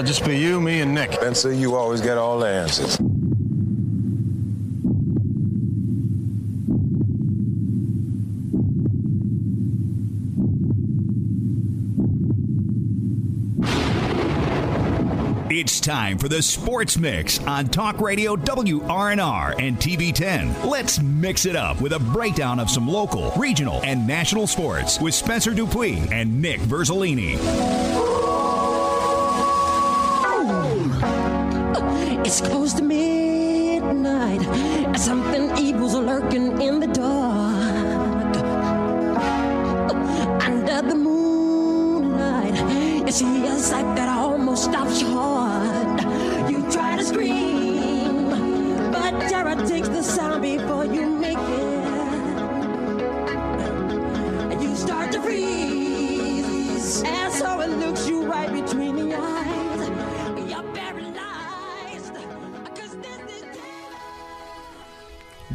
it'll just be you, me, and Nick. Spencer, you always get all the answers. It's time for the Sports Mix on Talk Radio WRNR and TV10. Let's mix it up with a breakdown of some local, regional, and national sports with Spencer Dupuis and Nick Verzolini. It's close to midnight. Something evil's lurking in the dark. Under the moonlight, you see a sight that almost stops your heart. You try to scream,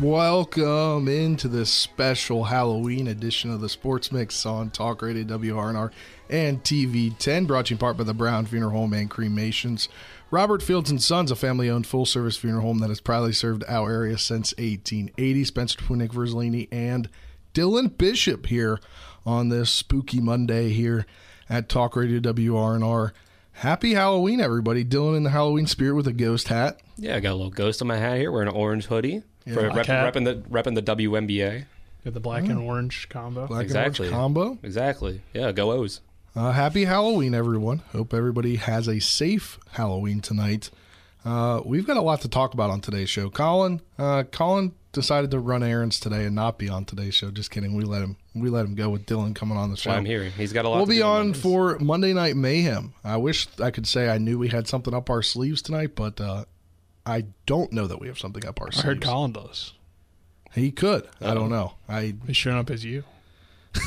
Welcome into this special Halloween edition of the Sports Mix on Talk Radio WRNR and TV10, brought to you in part by the Brown Funeral Home and Cremations. Robert Fields and Sons, a family-owned full-service funeral home that has proudly served our area since 1880. Spencer Twinick Verzolini and Dylan Bishop here on this spooky Monday here at Talk Radio WRNR. Happy Halloween, everybody! Dylan in the Halloween spirit with a ghost hat. Yeah, I got a little ghost on my hat here, wearing an orange hoodie. For rep, repping the repping the WNBA. Got the black and orange combo. Black Exactly. and orange combo. Exactly. Yeah, go O's. Uh, happy Halloween, everyone. Hope everybody has a safe Halloween tonight. Uh, we've got a lot to talk about on today's show. Colin, uh, Colin decided to run errands today and not be on today's show. Just kidding. We let him. We let him go with Dylan coming on the show. What I'm hearing. He's got a lot. We'll to be do on for Monday Night Mayhem. I wish I could say I knew we had something up our sleeves tonight, but uh, I don't know that we have something up our sleeve. I heard Colin does. He could. I don't know. I He's showing up as you.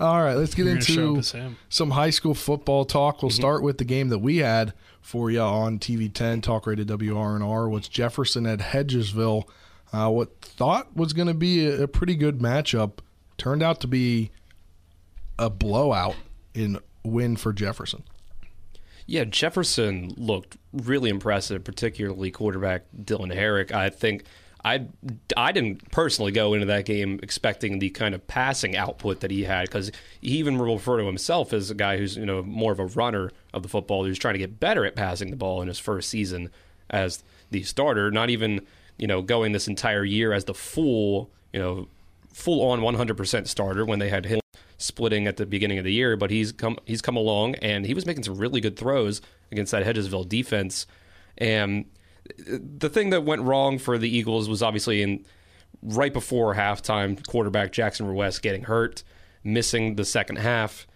all right. Let's get You're gonna show into as him. some high school football talk. We'll start with the game that we had for you on TV10 Talk Radio WRNR. Was Jefferson at Hedgesville? Uh, what thought was going to be a, a pretty good matchup turned out to be a blowout in win for Jefferson. Yeah, Jefferson looked really impressive, particularly quarterback Dylan Herrick. I think I I didn't personally go into that game expecting the kind of passing output that he had because he even referred to himself as a guy who's you know more of a runner of the football who's trying to get better at passing the ball in his first season as the starter. Not even you know going this entire year as the full you know full on 100% starter when they had him splitting at the beginning of the year, but he's come he's come along and he was making some really good throws against that Hedgesville defense. And the thing that went wrong for the Eagles was obviously in right before halftime, quarterback Jackson West getting hurt, missing the second half.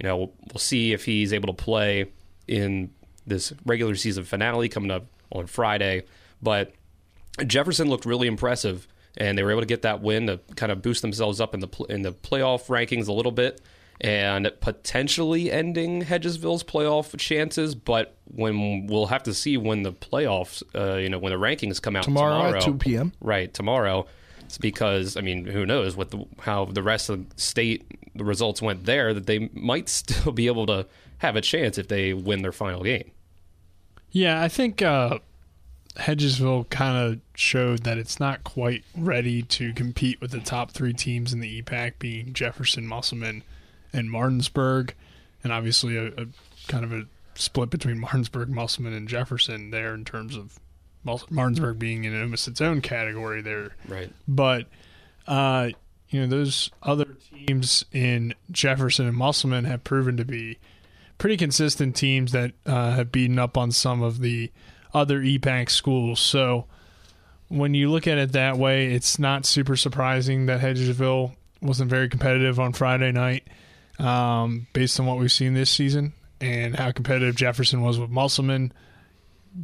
You know, we'll see if he's able to play in this regular season finale coming up on Friday. But Jefferson looked really impressive, and they were able to get that win to kind of boost themselves up in the in the playoff rankings a little bit, and potentially ending Hedgesville's playoff chances. But when we'll have to see when the playoffs, uh, you know, when the rankings come out Tomorrow tomorrow, at 2 p.m. right tomorrow. It's because I mean, who knows what the, how the rest of the state the results went there that they might still be able to have a chance if they win their final game. Yeah, I think uh, Hedgesville kind of showed that it's not quite ready to compete with the top three teams in the EPAC, being Jefferson, Musselman, and Martinsburg, and obviously a, a kind of a split between Martinsburg, Musselman, and Jefferson there in terms of Martinsburg being in almost its own category there. Right. but uh, you know those other teams in Jefferson and Musselman have proven to be pretty consistent teams that uh, have beaten up on some of the other EPAC schools. So when you look at it that way, it's not super surprising that Hedgesville wasn't very competitive on Friday night, um, based on what we've seen this season and how competitive Jefferson was with Musselman.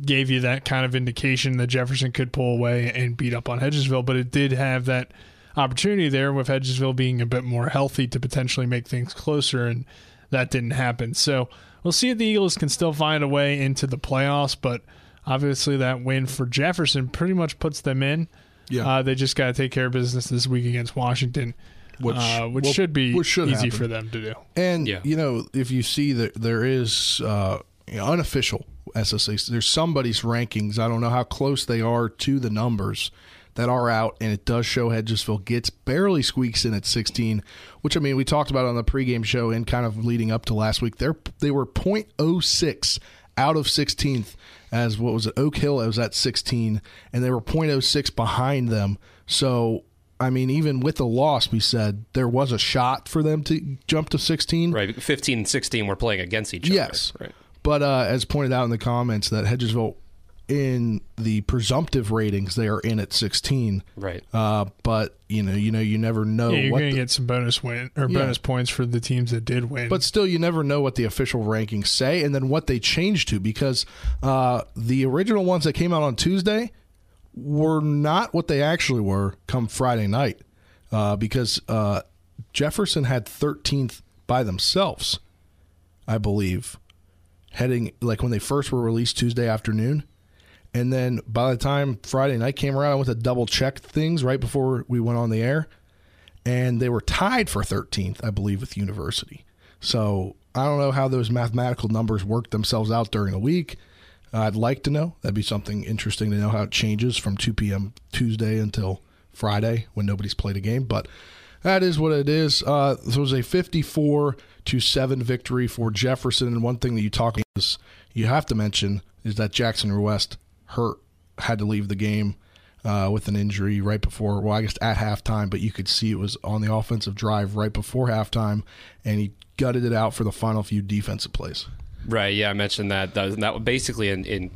Gave you that kind of indication that Jefferson could pull away and beat up on Hedgesville, but it did have that opportunity there with Hedgesville being a bit more healthy to potentially make things closer, and that didn't happen. So we'll see if the Eagles can still find a way into the playoffs, but obviously that win for Jefferson pretty much puts them in. Yeah. Uh, they just got to take care of business this week against Washington. which, uh, which well, should be which should easy happen. for them to do. And Yeah. you know, if you see that there is uh, you know, unofficial SSA, there's somebody's rankings. I don't know how close they are to the numbers that are out, and it does show Hedgesville gets barely squeaks in at 16. Which I mean, we talked about on the pregame show and kind of leading up to last week. They're they were .06 out of 16th as what was it Oak Hill it was at 16 and they were .06 behind them so I mean even with the loss we said there was a shot for them to jump to 16 Right, 15 and 16 were playing against each yes other. Right. but uh, as pointed out in the comments that Hedgesville in the presumptive ratings they are in at 16 Right. uh, but you know you know you never know Yeah, you're what going to the- get some bonus win or Yeah. bonus points for the teams that did win. But still, you never know what the official rankings say and then what they change to because uh, the original ones that came out on Tuesday were not what they actually were come Friday night uh, because uh, Jefferson had 13th by themselves, I believe, heading like when they first were released Tuesday afternoon. And then by the time Friday night came around, I went to double check things right before we went on the air and they were tied for 13th, I believe, with University. So I don't know how those mathematical numbers work themselves out during the week. I'd like to know. That'd be something interesting to know how it changes from 2 p.m. Tuesday until Friday when nobody's played a game. But that is what it is. Uh, this was a 54 to seven victory for Jefferson. And one thing that you talk is you have to mention is that Jackson West hurt, had to leave the game uh, with an injury right before, well, I guess at halftime, but you could see it was on the offensive drive right before halftime, and he gutted it out for the final few defensive plays. Right. Yeah, I mentioned that. That, that basically in, in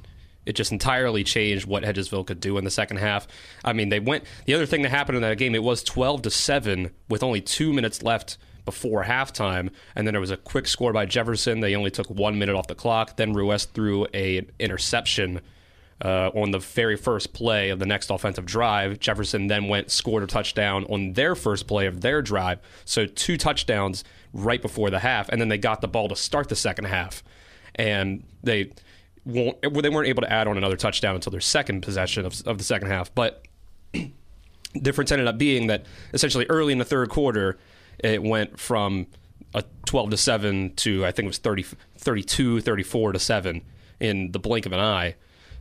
it just entirely changed what Hedgesville could do in the second half. I mean, they went. The other thing that happened in that game, it was twelve to seven with only two minutes left before halftime, and then there was a quick score by Jefferson. They only took one minute off the clock. Then Ruiz threw a interception. Uh, on the very first play of the next offensive drive, Jefferson then went scored a touchdown on their first play of their drive. So two touchdowns right before the half, and then they got the ball to start the second half, and they won't they weren't able to add on another touchdown until their second possession of, of the second half. But difference ended up being that essentially early in the third quarter, it went from a 12 to 7 to I think it was 30, 32, 34 to 7 in the blink of an eye.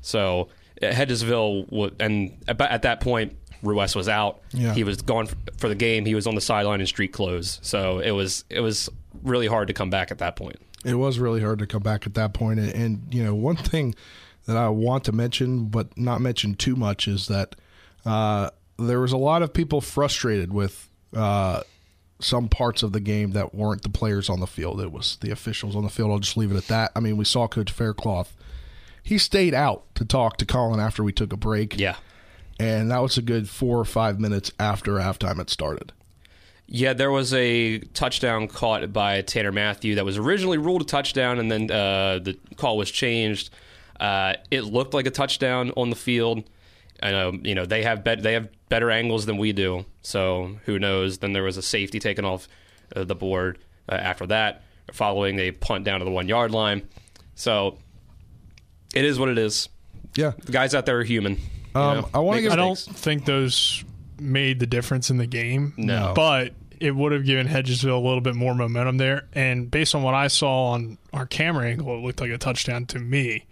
So uh, Hedgesville and at that point, Ruiz was out. Yeah. He was gone for the game. He was on the sideline in street clothes. So it was it was really hard to come back at that point. It was really hard to come back at that point. And, and you know, one thing that I want to mention, but not mention too much, is that uh, there was a lot of people frustrated with uh, some parts of the game that weren't the players on the field. It was the officials on the field. I'll just leave it at that. I mean, we saw Coach Faircloth. He stayed out to talk to Colin after we took a break. Yeah. And that was a good four or five minutes after halftime it started. Yeah, there was a touchdown caught by Tanner Matthew that was originally ruled a touchdown, and then uh, the call was changed. Uh, it looked like a touchdown on the field. I know, you know, they have bet- they have better angles than we do, so who knows? Then there was a safety taken off uh, the board uh, after that, following a punt down to the one yard line. So it is what it is. Yeah. The guys out there are human. you Um, know, I wanna give- I don't think those made the difference in the game. No. But it would have given Hedgesville a little bit more momentum there. And based on what I saw on our camera angle, it looked like a touchdown to me.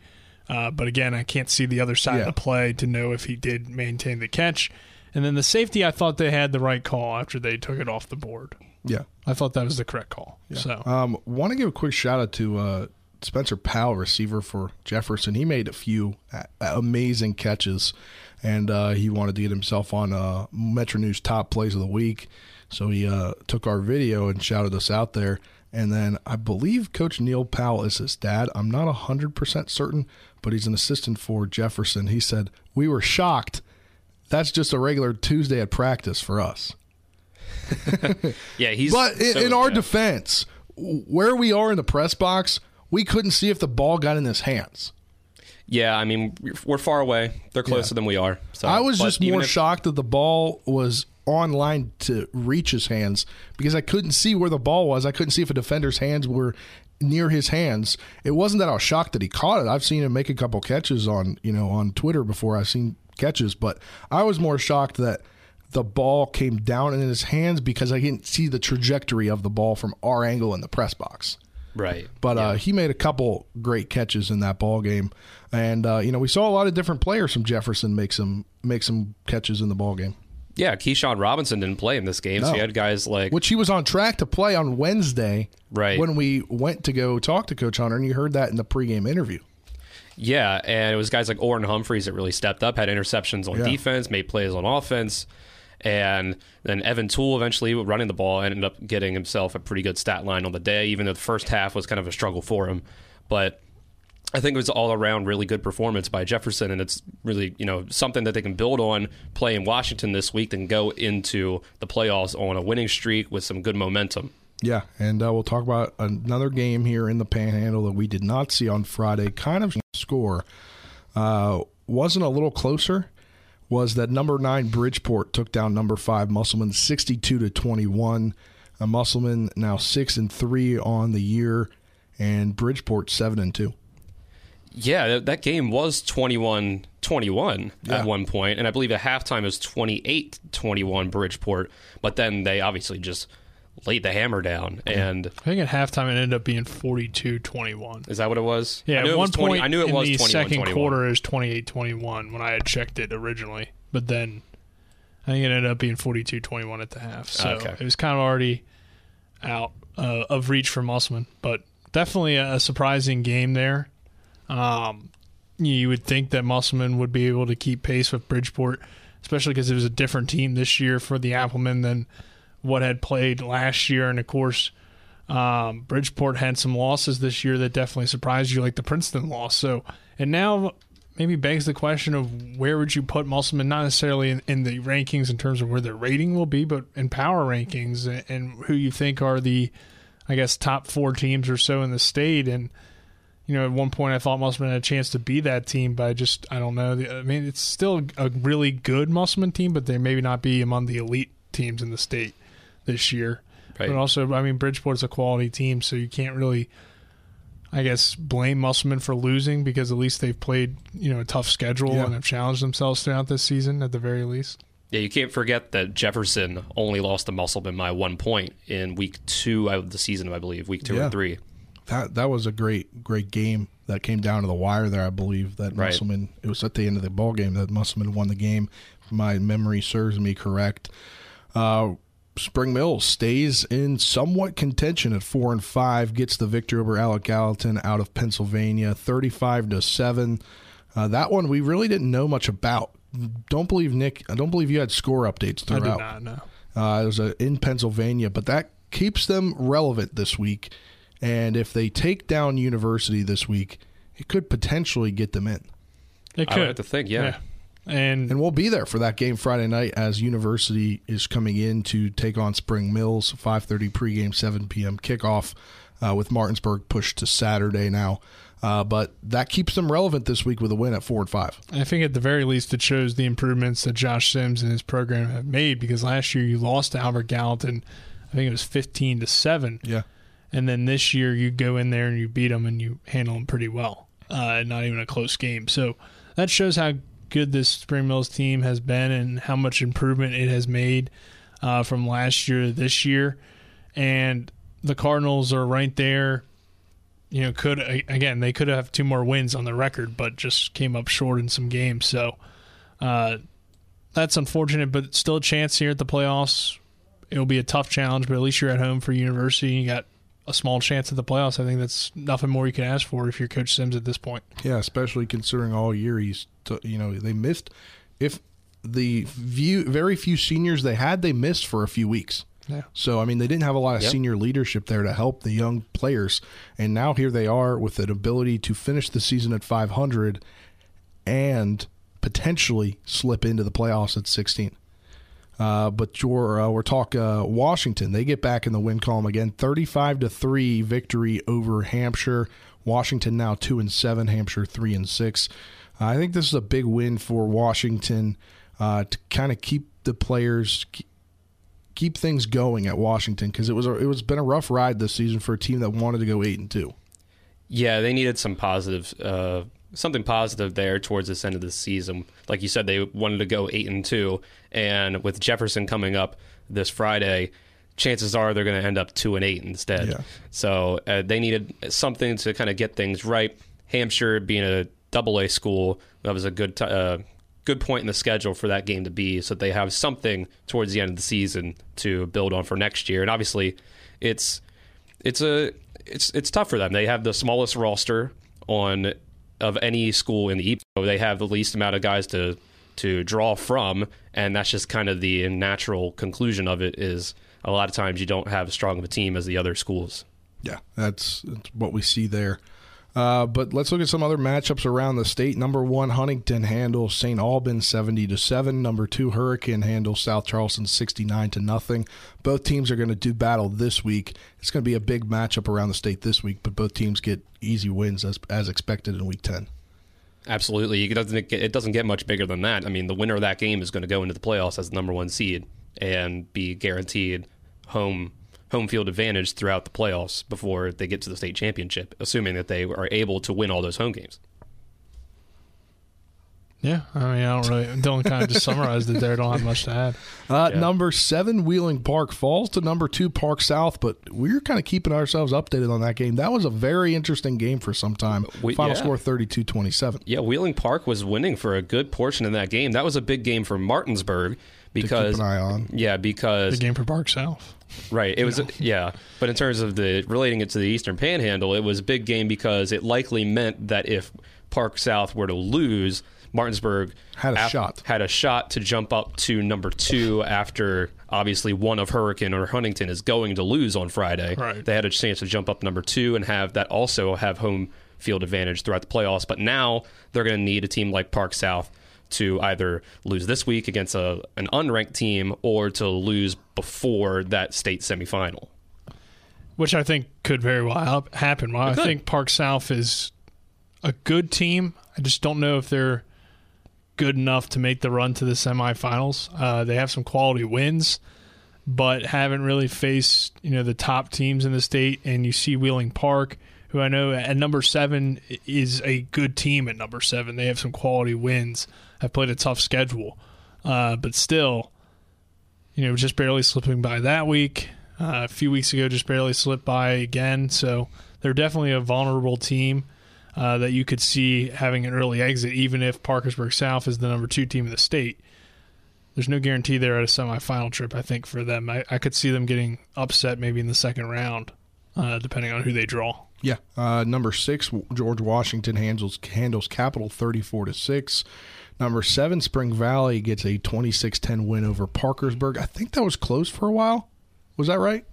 Uh, but again, I can't see the other side Yeah. of the play to know if he did maintain the catch. And then the safety, I thought they had the right call after they took it off the board. Yeah. I thought that was the correct call. So Um, want to give a quick shout out to uh, Spencer Powell, receiver for Jefferson. He made a few amazing catches, and uh, he wanted to get himself on uh, Metro News top plays of the week. So he uh, took our video and shouted us out there. And then I believe Coach Neil Powell is his dad. I'm not 100% certain, but he's an assistant for Jefferson. He said, We were shocked. That's just a regular Tuesday at practice for us. yeah, he's. But in, so- in our yeah. defense, where we are in the press box, we couldn't see if the ball got in his hands. Yeah, I mean, we're far away. They're closer than we are. So, I was but just more if- shocked that the ball was on line to reach his hands because I couldn't see where the ball was. I couldn't see if a defender's hands were near his hands. It wasn't that I was shocked that he caught it. I've seen him make a couple catches on, you know, on Twitter before. I've seen catches, but I was more shocked that the ball came down in his hands because I didn't see the trajectory of the ball from our angle in the press box. Right. But uh, he made a couple great catches in that ball game, and uh, you know we saw a lot of different players from Jefferson make some make some catches in the ball game, yeah, Keyshawn Robinson didn't play in this game, so No. you had guys like which he was on track to play on Wednesday. Right. when we went to go talk to Coach Hunter, and you heard that in the pregame interview. Yeah, and it was guys like Orrin Humphreys that really stepped up, had interceptions on Yeah. defense, made plays on offense, and then Evan Toole eventually running the ball ended up getting himself a pretty good stat line on the day, even though the first half was kind of a struggle for him. But I think it was all around really good performance by Jefferson, and it's really you know something that they can build on playing Washington this week, then go into the playoffs on a winning streak with some good momentum. Yeah, and uh, we'll talk about another game here in the Panhandle that we did not see on Friday. Kind of score uh, wasn't a little closer. Was that number nine Bridgeport took down number five Musselman sixty-two to twenty-one. Uh, Musselman now six and three on the year, and Bridgeport seven and two. Yeah, that, that game was 21 21 Yeah. at one point, and I believe at halftime it was 28 21 Bridgeport, but then they obviously just laid the hammer down. And I think at halftime it ended up being 42-21. is that what it was? Yeah, I at one was 20, point I knew it in was the 21 second 21. quarter is 28-21 when I had checked it originally, but then I think it ended up being 42-21 at the half. So Okay. it was kind of already out uh, of reach for Musselman, but definitely a, a surprising game there. Um, you would think that Musselman would be able to keep pace with Bridgeport, especially because it was a different team this year for the Applemen than what had played last year, and of course. Um, Bridgeport had some losses this year that definitely surprised you, like the Princeton loss. So, and now maybe begs the question of where would you put Musselman, not necessarily in, in the rankings in terms of where their rating will be, but in power rankings and, and who you think are the, I guess, top four teams or so in the state. And, you know, at one point I thought Musselman had a chance to be that team, but I just, I don't know. I mean, it's still a really good Musselman team, but they maybe not be among the elite teams in the state this year. Right. But also, I mean, Bridgeport's a quality team, so you can't really, I guess, blame Musselman for losing because at least they've played, you know, a tough schedule Yeah. and have challenged themselves throughout this season at the very least. Yeah, you can't forget that Jefferson only lost to Musselman by one point in week two of the season, I believe, week two Yeah. and three. That that was a great great game that came down to the wire there. I believe that Right. Musselman. It was at the end of the ball game that Musselman won the game. If my memory serves me correct. Uh, Spring Mills stays in somewhat contention at four and five. Gets the victory over Albert Gallatin out of Pennsylvania, thirty-five to seven. Uh, that one we really didn't know much about. Don't believe Nick. I don't believe you had score updates throughout. I throughout. did not know. Uh, it was uh, in Pennsylvania, but that keeps them relevant this week. And if they take down University this week, it could potentially get them in. It I could. would have to think, yeah. And, And we'll be there for that game Friday night as University is coming in to take on Spring Mills. 5:30 pregame, 7 p.m. kickoff uh, with Martinsburg pushed to Saturday now. Uh, but that keeps them relevant this week with a win at four and five. I think at the very least it shows the improvements that Josh Sims and his program have made because last year you lost to Albert Gallatin, I think it was 15 to 7. Yeah. And then this year you go in there and you beat them and you handle them pretty well. Uh, not even a close game. So that shows how good this Spring Mills team has been and how much improvement it has made uh, from last year to this year. And the Cardinals are right there. You know, could again they could have two more wins on the record, but just came up short in some games. So uh, that's unfortunate, but still a chance here at the playoffs. It'll be a tough challenge, but at least you're at home for University. You got a small chance at the playoffs. I think that's nothing more you can ask for if you're Coach Sims at this point. Yeah, especially considering all year he's, t- you know, they missed. If the few, very few seniors they had, they missed for a few weeks. Yeah. So I mean, they didn't have a lot of Yep. senior leadership there to help the young players, and now here they are with an ability to finish the season at 500 and potentially slip into the playoffs at 16. Uh, but your uh, we're talking uh, Washington. They get back in the win column again, thirty-five to three victory over Hampshire. Washington now two and seven. Hampshire three and six. I think this is a big win for Washington uh, to kind of keep the players keep, keep things going at Washington because it was a, it was been a rough ride this season for a team that wanted to go eight and two. Yeah, they needed some positive uh, something positive there towards this end of the season. Like you said, they wanted to go eight and two, and with Jefferson coming up this Friday, chances are they're going to end up two and eight instead. Yeah. So uh, they needed something to kind of get things right. Hampshire being a double A school, that was a good t- uh, good point in the schedule for that game to be, so they have something towards the end of the season to build on for next year. And obviously, it's it's a it's it's tough for them. They have the smallest roster on of any school in the East. They have the least amount of guys to to draw from, and that's just kind of the natural conclusion of it. Is a lot of times you don't have as strong of a team as the other schools. Yeah, that's, that's what we see there. Uh, but let's look at some other matchups around the state. Number one, Huntington handles St. Albans seventy to seven. Number two, Hurricane handles South Charleston sixty nine to nothing. Both teams are going to do battle this week. It's going to be a big matchup around the state this week, but both teams get easy wins as as expected in week ten. Absolutely, it doesn't get, it doesn't get much bigger than that. I mean, the winner of that game is going to go into the playoffs as the number one seed and be guaranteed home home field advantage throughout the playoffs before they get to the state championship, assuming that they are able to win all those home games. Yeah, I mean, I don't really. Dylan kind of just summarized it there. I don't have much to add. Uh, Yeah. Number seven, Wheeling Park falls to number two, Park South, but we're kind of keeping ourselves updated on that game. That was a very interesting game for some time. We- Final yeah. score 32 27. Yeah, Wheeling Park was winning for a good portion of that game. That was a big game for Martinsburg because an eye on. yeah, because The game for Park South. Right. It was yeah, but in terms of the relating it to the Eastern Panhandle, it was a big game because it likely meant that if Park South were to lose, Martinsburg Had a af- shot. Had a shot to jump up to number two after obviously one of Hurricane or Huntington is going to lose on Friday. Right. They had a chance to jump up number two and have that also have home field advantage throughout the playoffs. But now they're going to need a team like Park South to either lose this week against a an unranked team or to lose before that state semifinal. which I think could very well happen. While I think Park South is a good team, I just don't know if they're good enough to make the run to the semifinals. Uh, they have some quality wins, but haven't really faced you know the top teams in the state. And you see Wheeling Park, who I know at number seven is a good team. At number seven, they have some quality wins. Have played a tough schedule, uh, but still you know, just barely slipping by that week. Uh, a few weeks ago, just barely slipped by again. So they're definitely a vulnerable team uh, that you could see having an early exit, even if Parkersburg South is the number two team in the state. There's no guarantee there at a semifinal trip, I think, for them. I, I could see them getting upset maybe in the second round, uh, depending on who they draw. Yeah. Uh, number six, George Washington handles handles Capital 34 to 6. Number seven, Spring Valley gets a 26 10 win over Parkersburg. I think that was close for a while. Was that right?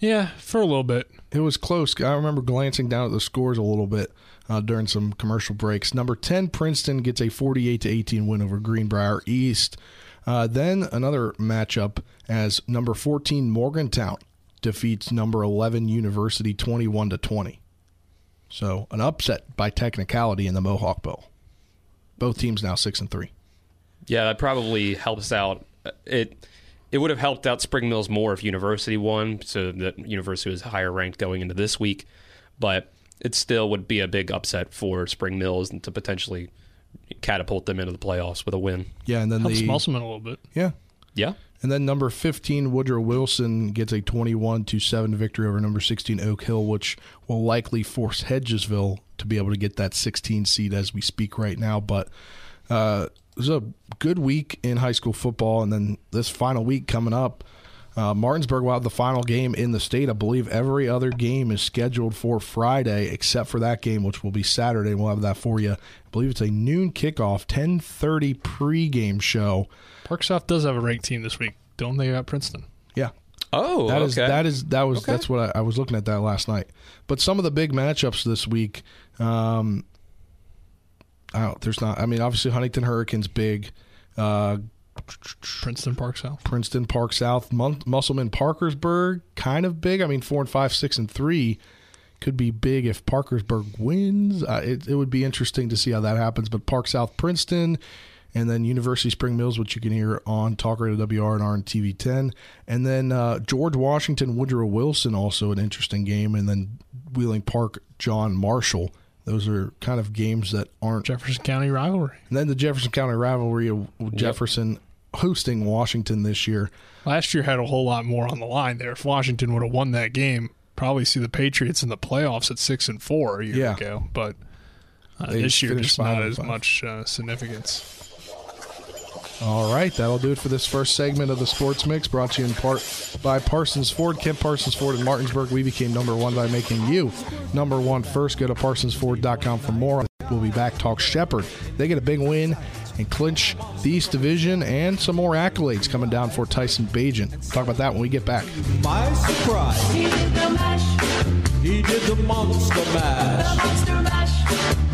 Yeah, for a little bit. It was close. I remember glancing down at the scores a little bit uh, during some commercial breaks. Number 10, Princeton gets a 48 to 18 win over Greenbrier East. Uh, then another matchup as number 14, Morgantown defeats number 11, University 21 to 20. So an upset by technicality in the Mohawk Bowl. Both teams now 6 and 3. Yeah, that probably helps out. It it would have helped out Spring Mills more if University won, so that University was higher ranked going into this week. But it still would be a big upset for Spring Mills and to potentially catapult them into the playoffs with a win. Yeah, and then Helps the Musselman a little bit. Yeah, Yeah, And then number 15, Woodrow Wilson gets a 21 to 7 victory over number 16, Oak Hill, which will likely force Hedgesville to be able to get that 16 seed as we speak right now. But uh, it was a good week in high school football. And then this final week coming up, uh, Martinsburg will have the final game in the state. I believe every other game is scheduled for Friday except for that game, which will be Saturday. We'll have that for you. I believe it's a noon kickoff, 10:30 pregame show. Park South does have a ranked team this week. Don't they At Princeton? Yeah, Oh, That is okay. that is that was Okay. that's what I, I was looking at that last night. But some of the big matchups this week, um, I don't, there's not. I mean, obviously Huntington Hurricanes big, uh, Princeton Park South. Princeton Park South, Mun- Musselman Parkersburg kind of big. I mean, four and five, six and three could be big if Parkersburg wins. Uh, it it would be interesting to see how that happens. But Park South, Princeton. And then University Spring Mills, which you can hear on Talk Radio WRNR and TV 10. And then uh, George Washington, Woodrow Wilson, also an interesting game. And then Wheeling Park, John Marshall Those are kind of games that aren't. Jefferson County rivalry. And then the Jefferson County rivalry of Jefferson hosting Washington this year. Last year had a whole lot more on the line there. If Washington would have won that game, probably see the Patriots in the playoffs at six and four a year Yeah. ago. But uh, this year, just not as five. much uh, significance. All right, that'll do it for this first segment of the Sports Mix, brought to you in part by Parsons Ford. Kent Parsons Ford in Martinsburg. We became number one by making you number one first. Go to parsonsford.com for more. We'll be back. Talk Shepherd. They get a big win and clinch the East Division and some more accolades coming down for Tyson Bagent. Talk about that when we get back. My surprise, He did the mash, he did the monster the monster mash.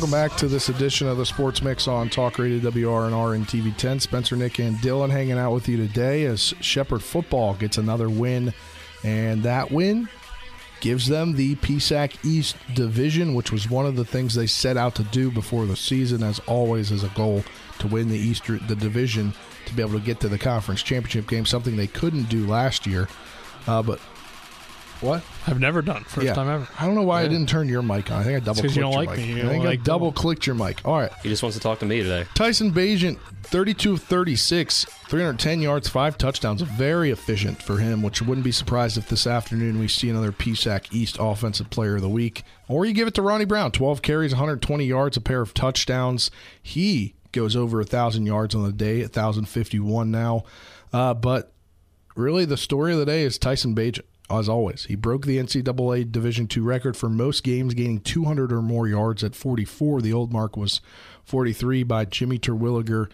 Welcome back to this edition of the Sports Mix on Talk Radio WRNR and TV 10. Spencer, Nick, and Dylan hanging out with you today as Shepherd football gets another win, and that win gives them the PSAC East Division, which was one of the things they set out to do before the season, as always, as a goal to win the Easter the division to be able to get to the conference championship game, something they couldn't do last year. Uh, but what? I've never done. First time ever. I don't know why I didn't turn your mic on. I think I double clicked you don't your like mic. me. You I don't think I double clicked your mic. All right. He just wants to talk to me today. Tyson Bagent, 32 of 36, 310 yards, five touchdowns. Very efficient for him, which wouldn't be surprised if this afternoon we see another PSAC East Offensive Player of the Week. Or you give it to Ronnie Brown, 12 carries, 120 yards, a pair of touchdowns. He goes over 1,000 yards on the day, 1,051 now. Uh, but really, the story of the day is Tyson Bagent. As always, he broke the NCAA Division II record for most games, gaining 200 or more yards at 44. The old mark was 43 by Jimmy Terwilliger,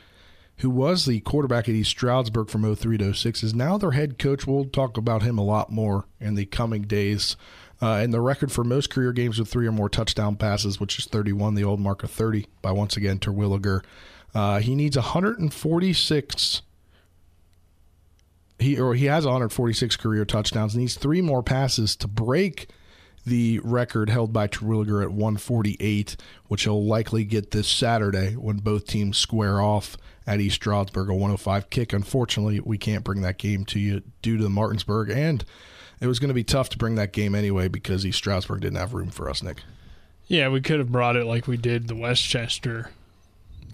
who was the quarterback at East Stroudsburg from 03 to 06, is now their head coach. We'll talk about him a lot more in the coming days. Uh, and the record for most career games with three or more touchdown passes, which is 31, the old mark of 30 by once again Terwilliger. Uh, he needs 146 he or he has 146 career touchdowns and needs three more passes to break the record held by Terwilliger at 148, which he'll likely get this Saturday when both teams square off at East Stroudsburg, a 105 kick. Unfortunately, we can't bring that game to you due to the Martinsburg, and it was going to be tough to bring that game anyway because East Stroudsburg didn't have room for us, Nick. Yeah, we could have brought it like we did the Westchester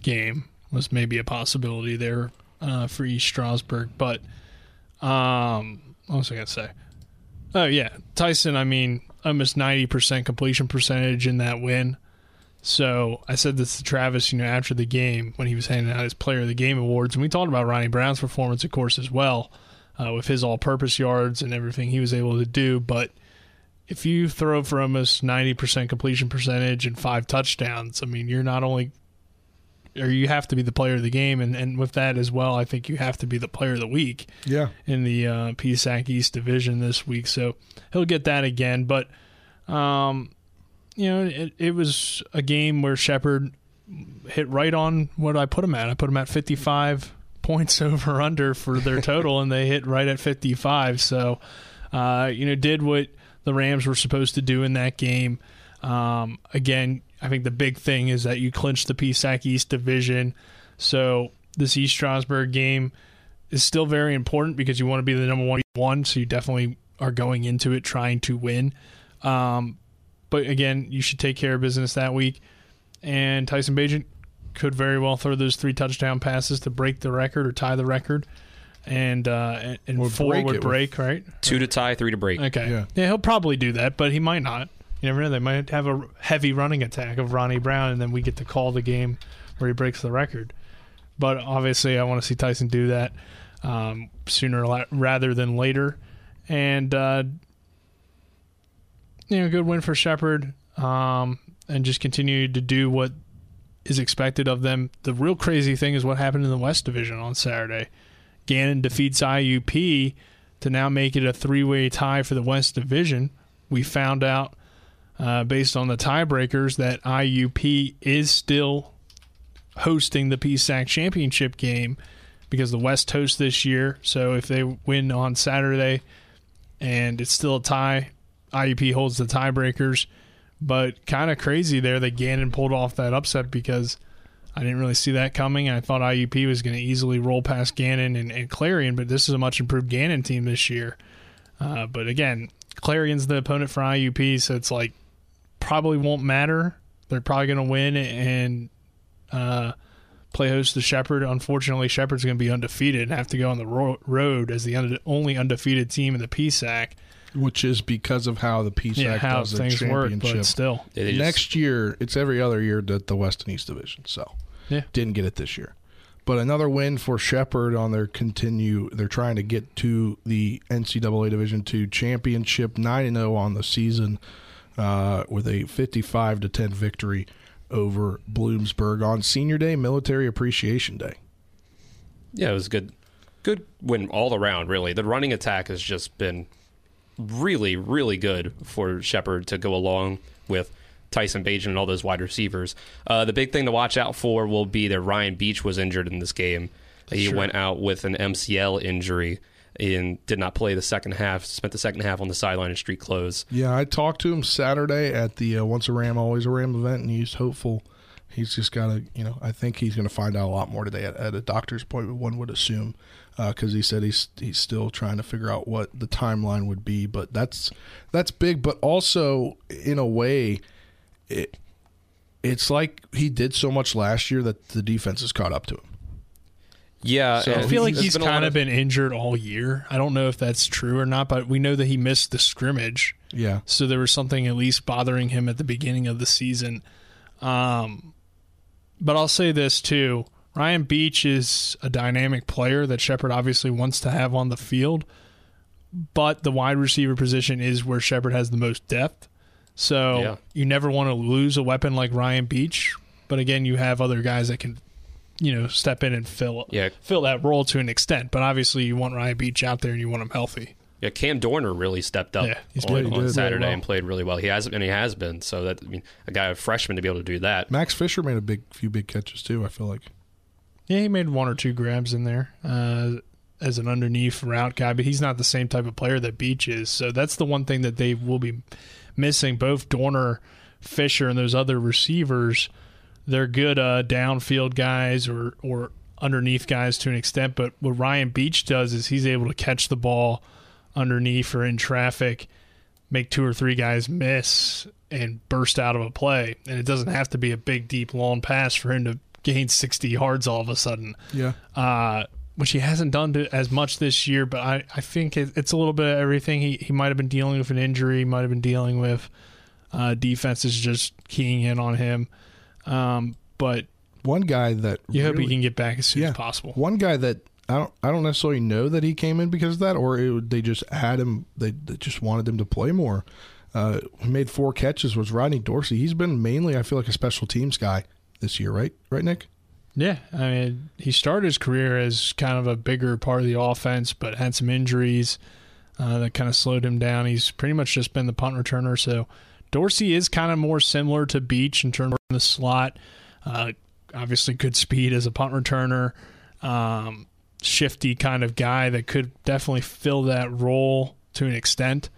game. Was maybe a possibility there uh, for East Stroudsburg, but um, what was I gonna say? Oh yeah, Tyson. I mean, almost ninety percent completion percentage in that win. So I said this to Travis, you know, after the game when he was handing out his Player of the Game awards, and we talked about Ronnie Brown's performance, of course, as well, uh, with his all-purpose yards and everything he was able to do. But if you throw for almost 90% completion percentage and five touchdowns, I mean, you're not only, or you have to be the player of the game. And, and with that as well, I think you have to be the player of the week Yeah. in the uh, PSAC East Division this week. So he'll get that again. But, um, you know, it, it was a game where Shepherd hit right on what I put him at. I put him at 55 points over under for their total, and they hit right at 55. So, uh, you know, did what the Rams were supposed to do in that game. Um, again, I think the big thing is that you clinched the PSAC East division. So this East Stroudsburg game is still very important because you want to be the number one one. So you definitely are going into it trying to win. Um, but again, you should take care of business that week. And Tyson Bagent could very well throw those three touchdown passes to break the record or tie the record. And uh, and- and Or four break would break, right? Two to tie, three to break. Okay. Yeah. Yeah. he'll probably do that, but he might not. You never know. They might have a heavy running attack of Ronnie Brown, and then we get to call the game where he breaks the record. But obviously, I want to see Tyson do that um, sooner rather than later. And, uh, you know, good win for Shepherd um, and just continue to do what is expected of them. The real crazy thing is what happened in the West Division on Saturday. Gannon defeats IUP to now make it a three way tie for the West Division. We found out uh, based on the tiebreakers, that IUP is still hosting the PSAC championship game because the West hosts this year. So if they win on Saturday and it's still a tie, IUP holds the tiebreakers. But kind of crazy there that Gannon pulled off that upset because I didn't really see that coming. I thought IUP was going to easily roll past Gannon and, and, Clarion, but this is a much improved Gannon team this year. Uh, but again, Clarion's the opponent for IUP, so it's like probably won't matter. They're probably going to win and uh, play host to Shepherd. Unfortunately, Shepherd's going to be undefeated and have to go on the ro- road as the only undefeated team in the PSAC which is because of how the PSAC yeah, how does things the championship. Work, but still, just, next year it's every other year that the West and East division. So yeah, didn't get it this year. But another win for Shepherd on their continue. They're trying to get to the NCAA Division Two championship, nine and zero on the season, uh, with a fifty-five to ten victory over Bloomsburg on Senior Day, Military Appreciation Day. Yeah, it was good. Good win all around. Really, the running attack has just been really, really good for Shepherd to go along with Tyson Bagent and all those wide receivers. Uh, the big thing to watch out for will be that Ryan Beach was injured in this game. He sure. went out with an MCL injury and did not play the second half. Spent the second half on the sideline in street clothes. Yeah, I talked to him Saturday at the uh, Once a Ram, Always a Ram event, and he's hopeful. He's just got to, you know, I think he's going to find out a lot more today at, at a doctor's appointment. One would assume because uh, he said he's he's still trying to figure out what the timeline would be. But that's that's big. But also in a way, it it's like he did so much last year that the defense has caught up to him. Yeah, so I feel like he's kind of been injured all year. I don't know if that's true or not, but we know that he missed the scrimmage. Yeah. So there was something at least bothering him at the beginning of the season. Um, but I'll say this too. Ryan Beach is a dynamic player that Shepherd obviously wants to have on the field, but the wide receiver position is where Shepherd has the most depth. So yeah. you never want to lose a weapon like Ryan Beach, but again, you have other guys that can, you know, step in and fill yeah. fill that role to an extent. But obviously, you want Ryan Beach out there and you want him healthy. Yeah, Cam Dorner really stepped up yeah, he's on, on Saturday well. and played really well. He has and he has been. So that I mean, a guy a freshman to be able to do that. Max Fisher made a big few big catches too. I feel like. Yeah, he made one or two grabs in there uh, as an underneath route guy, but he's not the same type of player that Beach is. So that's the one thing that they will be missing. Both Dorner, Fisher, and those other receivers, they're good uh, downfield guys or or underneath guys to an extent. But what Ryan Beach does is he's able to catch the ball underneath or in traffic, make two or three guys miss, and burst out of a play. And it doesn't have to be a big, deep, long pass for him to gain 60 yards all of a sudden. Yeah. Uh, which he hasn't done to, as much this year, but I, I think it, it's a little bit of everything. He, he might have been dealing with an injury, might have been dealing with uh, defenses just keying in on him. Um, but one guy that you really, hope he can get back as soon yeah, as possible. One guy that I don't I don't necessarily know that he came in because of that, or it, they just had him. They, they, just wanted him to play more. Uh, made four catches. Was Rodney Dorsey? He's been mainly I feel like a special teams guy this year, right? Right, Nick? Yeah, I mean, he started his career as kind of a bigger part of the offense, but had some injuries uh, that kind of slowed him down. He's pretty much just been the punt returner. So Dorsey is kind of more similar to Beach in terms of the slot. Uh, obviously, good speed as a punt returner. Um, shifty kind of guy that could definitely fill that role to an extent.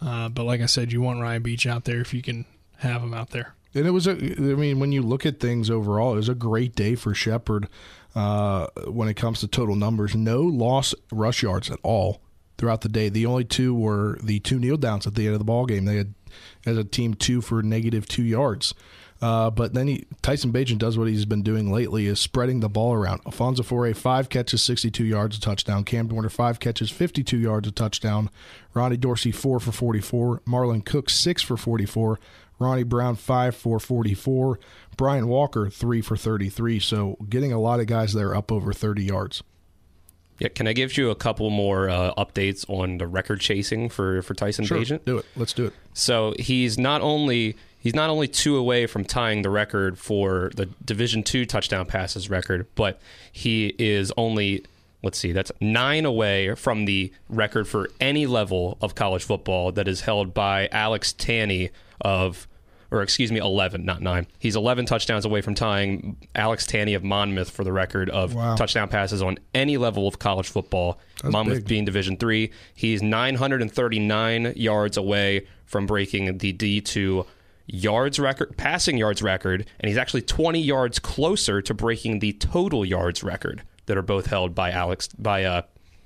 Uh, but like I said, you want Ryan Beach out there if you can have him out there and it was a. I mean, when you look at things overall, it was a great day for Shepherd uh, when it comes to total numbers. No loss rush yards at all throughout the day. The only two were the two kneel downs at the end of the ball game. They had as a team two for negative two yards. Uh, but then he, Tyson Bagent does what he's been doing lately is spreading the ball around. Alfonso Foray, five catches, 62 yards, a touchdown. Cam Dorner, five catches, 52 yards, a touchdown. Ronnie Dorsey, four for 44. Marlon Cook, six for 44. Ronnie Brown, 5 for 44. Brian Walker, 3 for 33. So getting a lot of guys there up over 30 yards. Yeah, can I give you a couple more uh, updates on the record chasing for, for Tyson sure, Bagent? Do it. Let's do it. So he's not only he's not only two away from tying the record for the Division two touchdown passes record, but he is only let's see, that's nine away from the record for any level of college football that is held by Alex Tanney of, or excuse me, 11, not nine. He's 11 touchdowns away from tying Alex Tanney of Monmouth for the record of Wow. touchdown passes on any level of college football. Monmouth big. being Division three. He's 939 yards away from breaking the D2 yards record, passing yards record, and he's actually 20 yards closer to breaking the total yards record that are both held by Alex by uh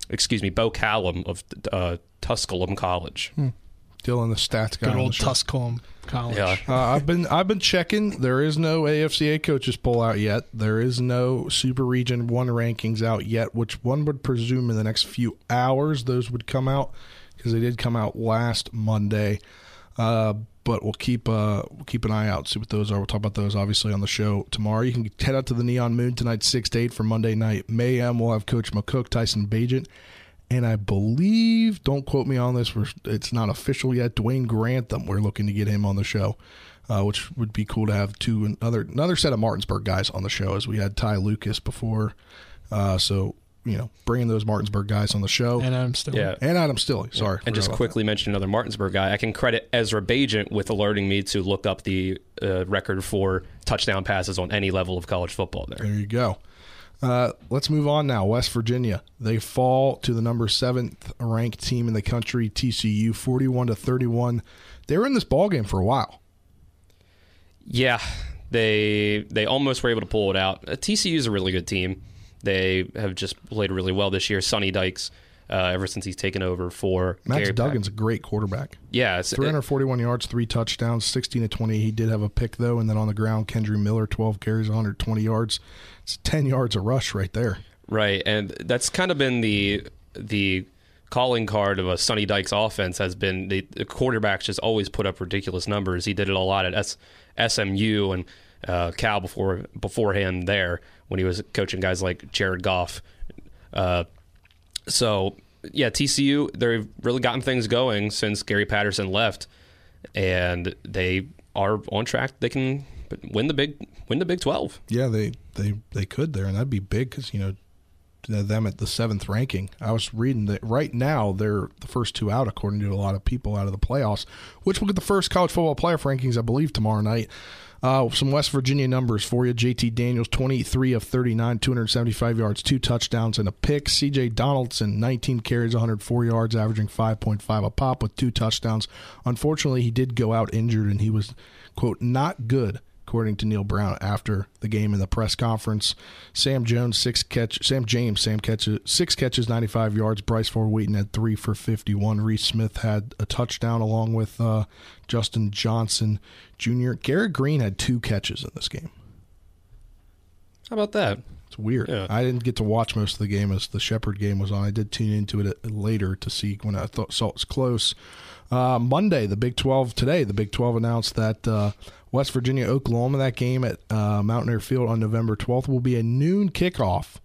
excuse me, Bo Callum of uh, Tusculum College. Dylan, the stats guy. Good old show. Tusculum College. Yeah. Uh, I've been I've been checking. There is no AFCA coaches poll out yet. There is no Super Region One rankings out yet, which one would presume in the next few hours those would come out because they did come out last Monday. Uh, but we'll keep uh, we'll keep an eye out, see what those are. We'll talk about those obviously on the show tomorrow. You can head out to the Neon Moon tonight, six to eight for Monday night mayhem. We'll have Coach McCook, Tyson Bagent, and I believe, don't quote me on this, we're, it's not official yet. Dwayne Grantham, we're looking to get him on the show, uh, which would be cool to have two another another set of Martinsburg guys on the show, as we had Ty Lucas before. Uh, so you know, bringing those Martinsburg guys on the show, And I'm still Yeah. and Adam Stilley. Sorry, And just about quickly mention another Martinsburg guy. I can credit Ezra Bagent with alerting me to look up the uh, record for touchdown passes on any level of college football there. There you go. Uh, let's move on now. West Virginia. They fall to the number seventh ranked team in the country, TCU, forty-one to thirty-one. They were in this ball game for a while. Yeah, they they almost were able to pull it out. Uh, TCU is a really good team. They have just played really well this year. Sonny Dykes, uh, ever since he's taken over for Max Gary Duggan's a great quarterback. Yeah, it's, 341 yards, three touchdowns, 16 to 20. He did have a pick though, and then on the ground, Kendre Miller, 12 carries, 120 yards. It's 10 yards a rush right there. Right, and that's kind of been the the calling card of a Sonny Dykes offense has been the, the quarterbacks just always put up ridiculous numbers. He did it a lot at S, SMU and uh, Cal before beforehand there when he was coaching guys like Jared Goff. Uh, so yeah, TCU they've really gotten things going since Gary Patterson left, and they are on track. They can win the big win the Big Twelve. Yeah, they they they could there, and that'd be big because you know them at the seventh ranking. I was reading that right now they're the first two out according to a lot of people out of the playoffs, which will get the first college football playoff rankings, I believe, tomorrow night. Uh, some West Virginia numbers for you. JT Daniels, 23 of 39, 275 yards, two touchdowns, and a pick. CJ Donaldson, 19 carries, 104 yards, averaging 5.5 a pop with two touchdowns. Unfortunately, he did go out injured, and he was, quote, not good according to Neal Brown after the game in the press conference. Sam Jones six catch Sam James Sam catches six catches 95 yards. Bryce Ford Wheaton had 3 for 51. Reese Smith had a touchdown along with uh, Justin Johnson Jr. Garrett Green had two catches in this game. How about that? It's weird. Yeah. I didn't get to watch most of the game as the Shepherd game was on. I did tune into it later to see when I thought saw it was close. Uh, Monday, the Big 12 today, the Big 12 announced that uh, West Virginia Oklahoma, that game at uh, Mountaineer Field on November 12th, will be a noon kickoff.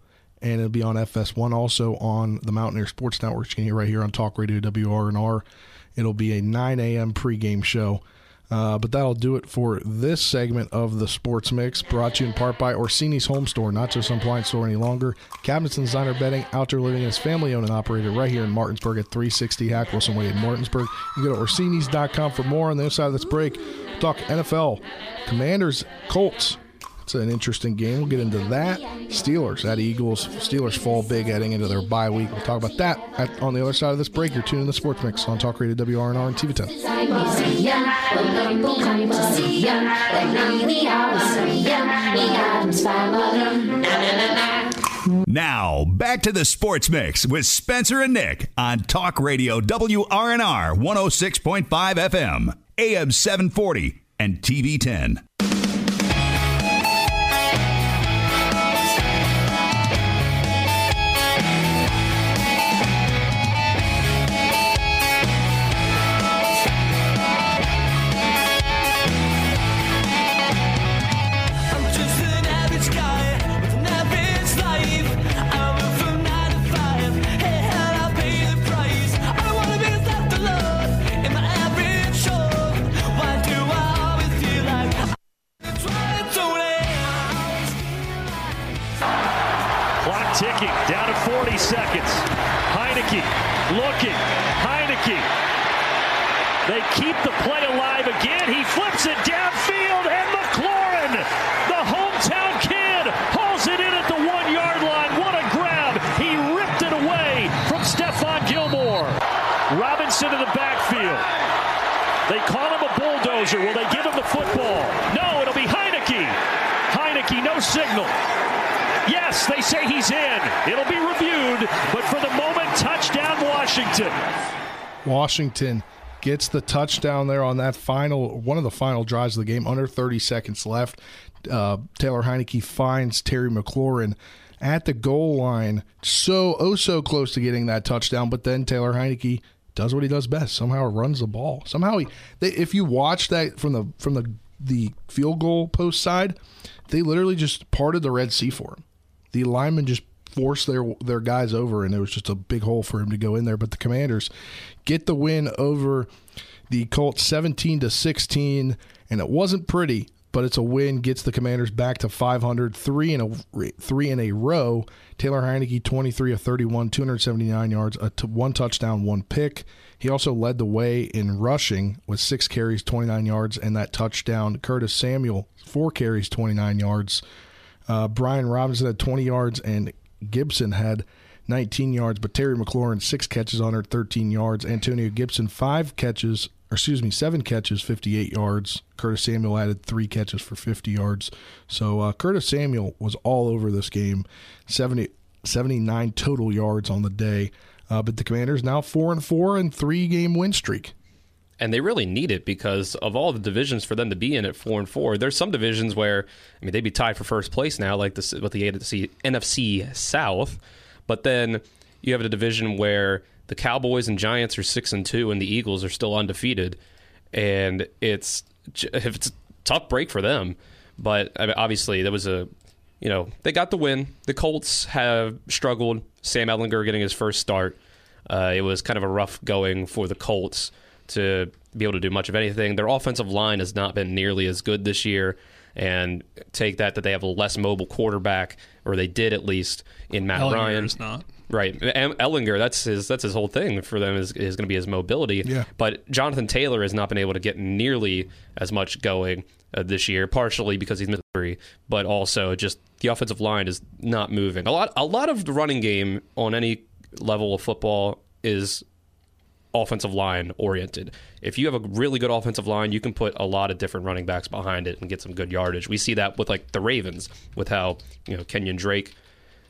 And it'll be on FS1, also on the Mountaineer Sports Network. You can hear right here on Talk Radio WRNR. It'll be a 9 a.m. pregame show. Uh, but that'll do it for this segment of the Sports Mix, brought to you in part by Orsini's Home Store, not just an appliance store any longer. Cabinets and designer bedding, outdoor living is family owned and operated right here in Martinsburg at 360 Hack Wilson Way in Martinsburg. You can go to Orsini's.com for more. On the other side of this break, talk NFL, Commanders, Colts. It's an interesting game. We'll get into that. Steelers at Eagles. Steelers fall big heading into their bye week. We'll talk about that at, on the other side of this break. You're tuning in the Sports Mix on Talk Radio WRNR and TV 10. Now, back to the Sports Mix with Spencer and Nick on Talk Radio WRNR 106.5 FM, AM 740, and TV 10. Washington gets the touchdown there on that final one of the final drives of the game. Under 30 seconds left. Uh, Taylor Heinicke finds Terry McLaurin at the goal line, so oh so close to getting that touchdown. But then Taylor Heinicke does what he does best. Somehow runs the ball. Somehow he. They, if you watch that from the from the the field goal post side, they literally just parted the Red Sea for him. The linemen just forced their their guys over, and it was just a big hole for him to go in there. But the Commanders get the win over the Colts, seventeen to sixteen, and it wasn't pretty, but it's a win. Gets the Commanders back to five hundred, three in a three in a row. Taylor Heinicke, twenty three of thirty one, two hundred seventy nine yards, a t- one touchdown, one pick. He also led the way in rushing with six carries, 29 yards, and that touchdown. Curtis Samuel, four carries, 29 yards. Uh, Brian Robinson had 20 yards, and Gibson had 19 yards. But Terry McLaurin, six catches, on her 13 yards. Antonio Gibson, five catches, or excuse me, seven catches, 58 yards. Curtis Samuel added three catches for 50 yards. So uh, Curtis Samuel was all over this game, 70, 79 total yards on the day. Uh, but the Commanders now four and four and three game win streak. And they really need it because of all the divisions for them to be in at four and four. There's some divisions where I mean they'd be tied for first place now, like this with the NFC, NFC South, but then you have a division where the Cowboys and Giants are six and two, and the Eagles are still undefeated, and it's it's a tough break for them. But I mean, obviously there was a you know they got the win. The Colts have struggled. Sam Ehlinger getting his first start. Uh, it was kind of a rough going for the Colts to be able to do much of anything. Their offensive line has not been nearly as good this year. And take that that they have a less mobile quarterback, or they did at least in Matt Ehlinger Ryan. is not. Right, Ehlinger. That's his. That's his whole thing for them is, is going to be his mobility. Yeah. But Jonathan Taylor has not been able to get nearly as much going uh, this year, partially because he's military, but also just the offensive line is not moving. A lot. A lot of the running game on any level of football is offensive line oriented. If you have a really good offensive line, you can put a lot of different running backs behind it and get some good yardage. We see that with like the Ravens with how, you know, Kenyan Drake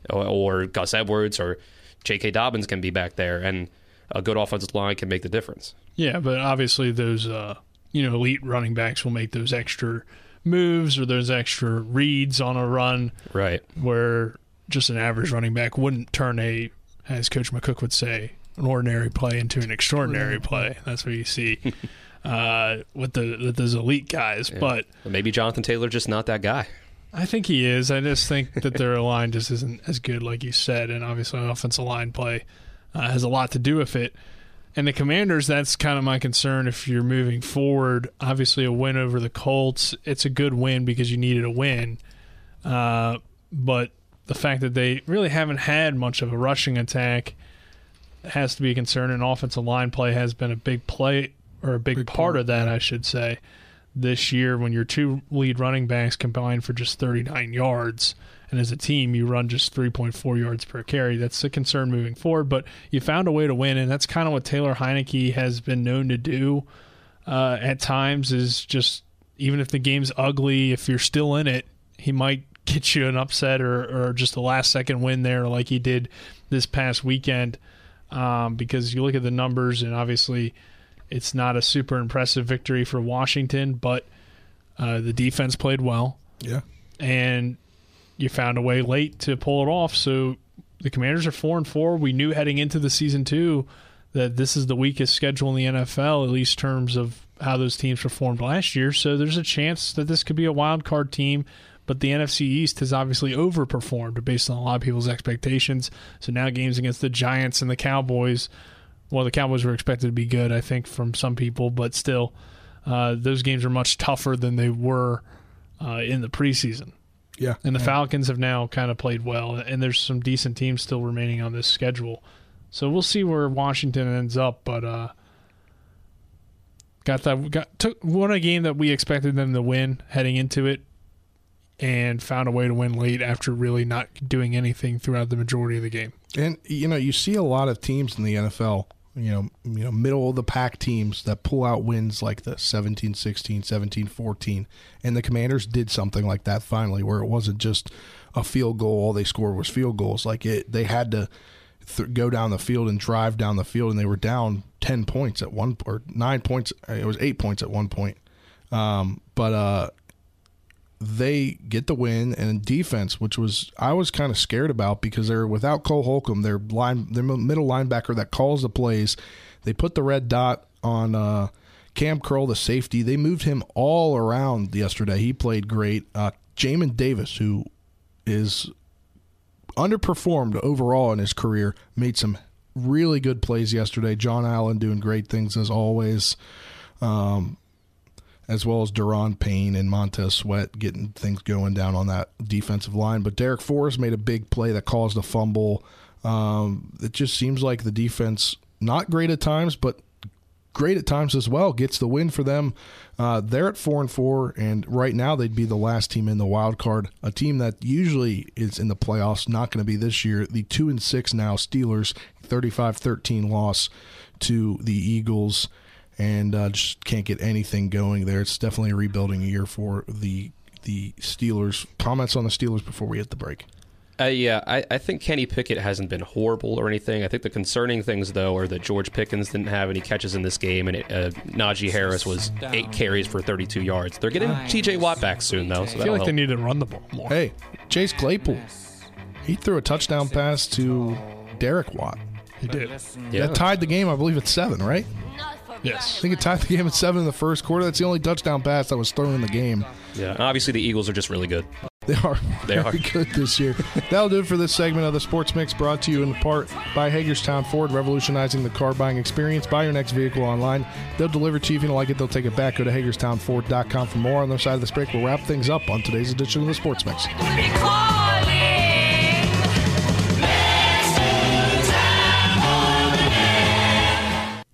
or, or Gus Edwards or J.K. Dobbins can be back there and a good offensive line can make the difference. Yeah, but obviously those uh, you know elite running backs will make those extra moves or those extra reads on a run Right. where just an average running back wouldn't turn a, as Coach McCook would say, an ordinary play into an extraordinary play. That's what you see uh, with the with those elite guys. But But maybe Jonathan Taylor just not that guy. I think he is. I just think that their line just isn't as good, like you said, and obviously offensive line play uh, has a lot to do with it. And the Commanders, that's kind of my concern if you're moving forward. Obviously, a win over the Colts, it's a good win because you needed a win. Uh, but the fact that they really haven't had much of a rushing attack has to be a concern, and offensive line play has been a big play or a big, Big part, part, of that, I should say this year. When your two lead running backs combine for just 39 yards and as a team you run just 3.4 yards per carry that's a concern moving forward. But you found a way to win and that's kind of what Taylor Heinicke has been known to do uh, at times is just even if the game's ugly if you're still in it he might get you an upset or, or just a last second win there like he did this past weekend um, because you look at the numbers and obviously it's not a super impressive victory for Washington, but uh, the defense played well, Yeah. and you found a way late to pull it off. So the Commanders are four and four. We knew heading into the season two that this is the weakest schedule in the NFL, at least terms of how those teams performed last year. So there's a chance that this could be a wild card team. But the NFC East has obviously overperformed based on a lot of people's expectations. So now games against the Giants and the Cowboys well, the Cowboys were expected to be good, I think, from some people, but still, uh, those games are much tougher than they were uh, in the preseason. Yeah. And the Falcons have now kind of played well, and there's some decent teams still remaining on this schedule. So we'll see where Washington ends up, but uh, got that got took won a game that we expected them to win heading into it, and found a way to win late after really not doing anything throughout the majority of the game. And you know, you see a lot of teams in the NFL, you know, you know, middle of the pack teams that pull out wins like the 17-16, 17-14, and the Commanders did something like that finally where it wasn't just a field goal all they scored was field goals. Like it they had to th- go down the field and drive down the field and they were down 10 points at one or 9 points it was 8 points at one point. Um, but uh they get the win and defense, which was I was kind of scared about because they're without Cole Holcomb, their line, their middle linebacker that calls the plays. They put the red dot on uh, Cam Curl, the safety. They moved him all around yesterday. He played great. Uh, Jamin Davis, who is underperformed overall in his career, made some really good plays yesterday. John Allen doing great things as always. Um, as well as Daron Payne and Montez Sweat getting things going down on that defensive line. But Darrick Forrest made a big play that caused a fumble. Um, it just seems like the defense, not great at times, but great at times as well, gets the win for them. Uh, they're at four and four, and right now they'd be the last team in the wild card. A team that usually is in the playoffs, not going to be this year. The two and six now Steelers, 35-13 loss to the Eagles and uh, just can't get anything going there. It's definitely a rebuilding year for the the Steelers. Comments on the Steelers before we hit the break. Uh, yeah, I, I think Kenny Pickett hasn't been horrible or anything. I think the concerning things, though, are that George Pickens didn't have any catches in this game, and it, uh, Najee Harris was eight carries for 32 yards. They're getting T.J. Watt back soon, though. So I feel like they need to run the ball more. Hey, Chase Claypool, he threw a touchdown pass to Derek Watt. He did. yeah. That tied the game. I believe it's seven, right? Yes. I think it tied the game at seven in the first quarter. That's the only touchdown pass that was thrown in the game. yeah. And obviously, the Eagles are just really good. They are They very are. good this year. That'll do it for this segment of the Sports Mix brought to you in part by Hagerstown Ford, revolutionizing the car buying experience. Buy your next vehicle online. They'll deliver to you. If you don't like it, they'll take it back. Go to HagerstownFord.com for more. On the other side of this break, we'll wrap things up on today's edition of the Sports Mix.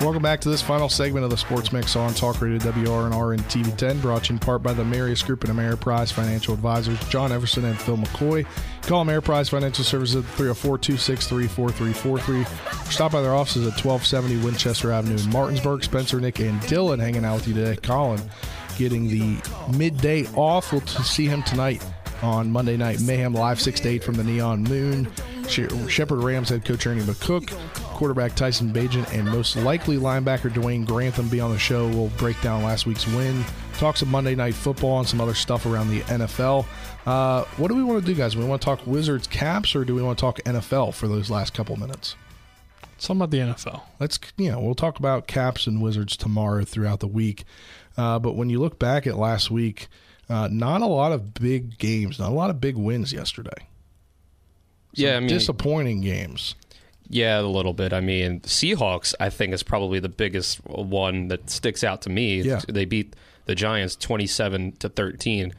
Welcome back to this final segment of the Sports Mix on Talk Radio WRNR and TV10, brought to you in part by the Marius Group and Ameriprise Financial Advisors, John Everson and Phil McCoy. Call Ameriprise Financial Services at 304-263-4343. Or stop by their offices at 1270 Winchester Avenue in Martinsburg. Spencer, Nick, and Dylan hanging out with you today. Colin getting the midday off. We'll see him tonight on Monday Night Mayhem live 6 to 8 from the Neon Moon. She- Shepherd Rams head coach Ernie McCook, quarterback Tyson Bagent, and most likely linebacker Dwayne Grantham be on the show. We'll break down last week's win, talk some Monday Night Football, and some other stuff around the NFL. Uh, what do we want to do, guys? We want to talk Wizards caps, or do we want to talk NFL for those last couple minutes? Something about the NFL. Let's you know we'll talk about Caps and Wizards tomorrow throughout the week. Uh, but when you look back at last week, uh, not a lot of big games, not a lot of big wins yesterday. yeah, I mean, Disappointing games. Yeah, a little bit. I mean, Seahawks, I think, is probably the biggest one that sticks out to me. Yeah. They beat the Giants 27 to 13.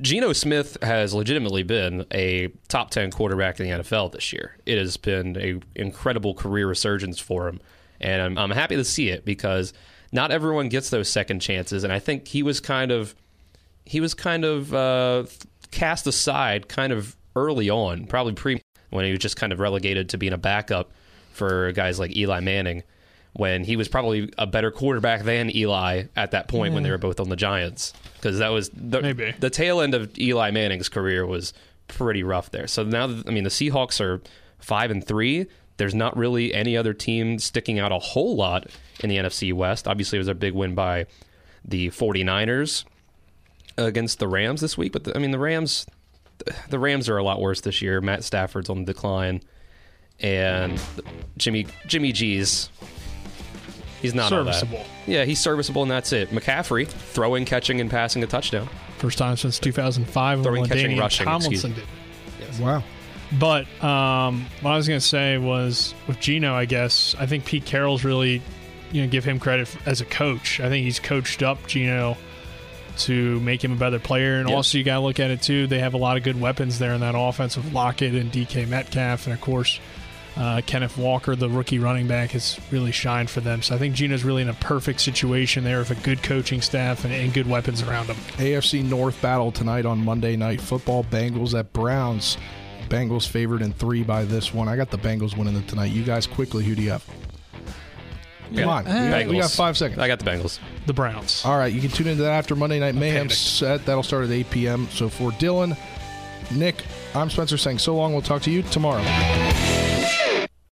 Geno Smith has legitimately been a top 10 quarterback in the NFL this year. It has been a incredible career resurgence for him, and I'm, I'm happy to see it because not everyone gets those second chances, and I think he was kind of he was kind of uh, cast aside kind of early on, probably pre when he was just kind of relegated to being a backup for guys like Eli Manning, when he was probably a better quarterback than Eli at that point when they were both on the Giants, because that was the, Maybe. the tail end of Eli Manning's career was pretty rough there. So now, I mean, the Seahawks are five and three. There's not really any other team sticking out a whole lot in the NFC West. Obviously, it was a big win by the 49ers against the Rams this week, but the, I mean the Rams the Rams are a lot worse this year. Matt Stafford's on the decline and Jimmy Jimmy G's he's not all that. Serviceable. Yeah, he's serviceable and that's it. McCaffrey throwing, catching and passing a touchdown. First time since 2005 when Throwing, catching, LaDainian rushing, excuse Tomlinson me. did. Wow. But um, what I was going to say was with Geno, I guess I think Pete Carroll's really, you know, give him credit f- as a coach. I think he's coached up Geno to make him a better player, and Yeah. also you got to look at it too. They have a lot of good weapons there in that offense of Lockett and DK Metcalf, and of course. Uh, Kenneth Walker, the rookie running back, has really shined for them. So I think Geno's really in a perfect situation there with a good coaching staff and, and good weapons around him. AFC North battle tonight on Monday Night Football. Bengals at Browns. Bengals favored in three by this one. I got the Bengals winning it tonight. You guys quickly, who do you have? Come on, we got, we got five seconds. I got the Bengals. The Browns. All right, you can tune into that after Monday Night Mayhem panicked. set. That'll start at 8 p.m. So for Dylan, Nick, I'm Spencer saying so long. We'll talk to you tomorrow.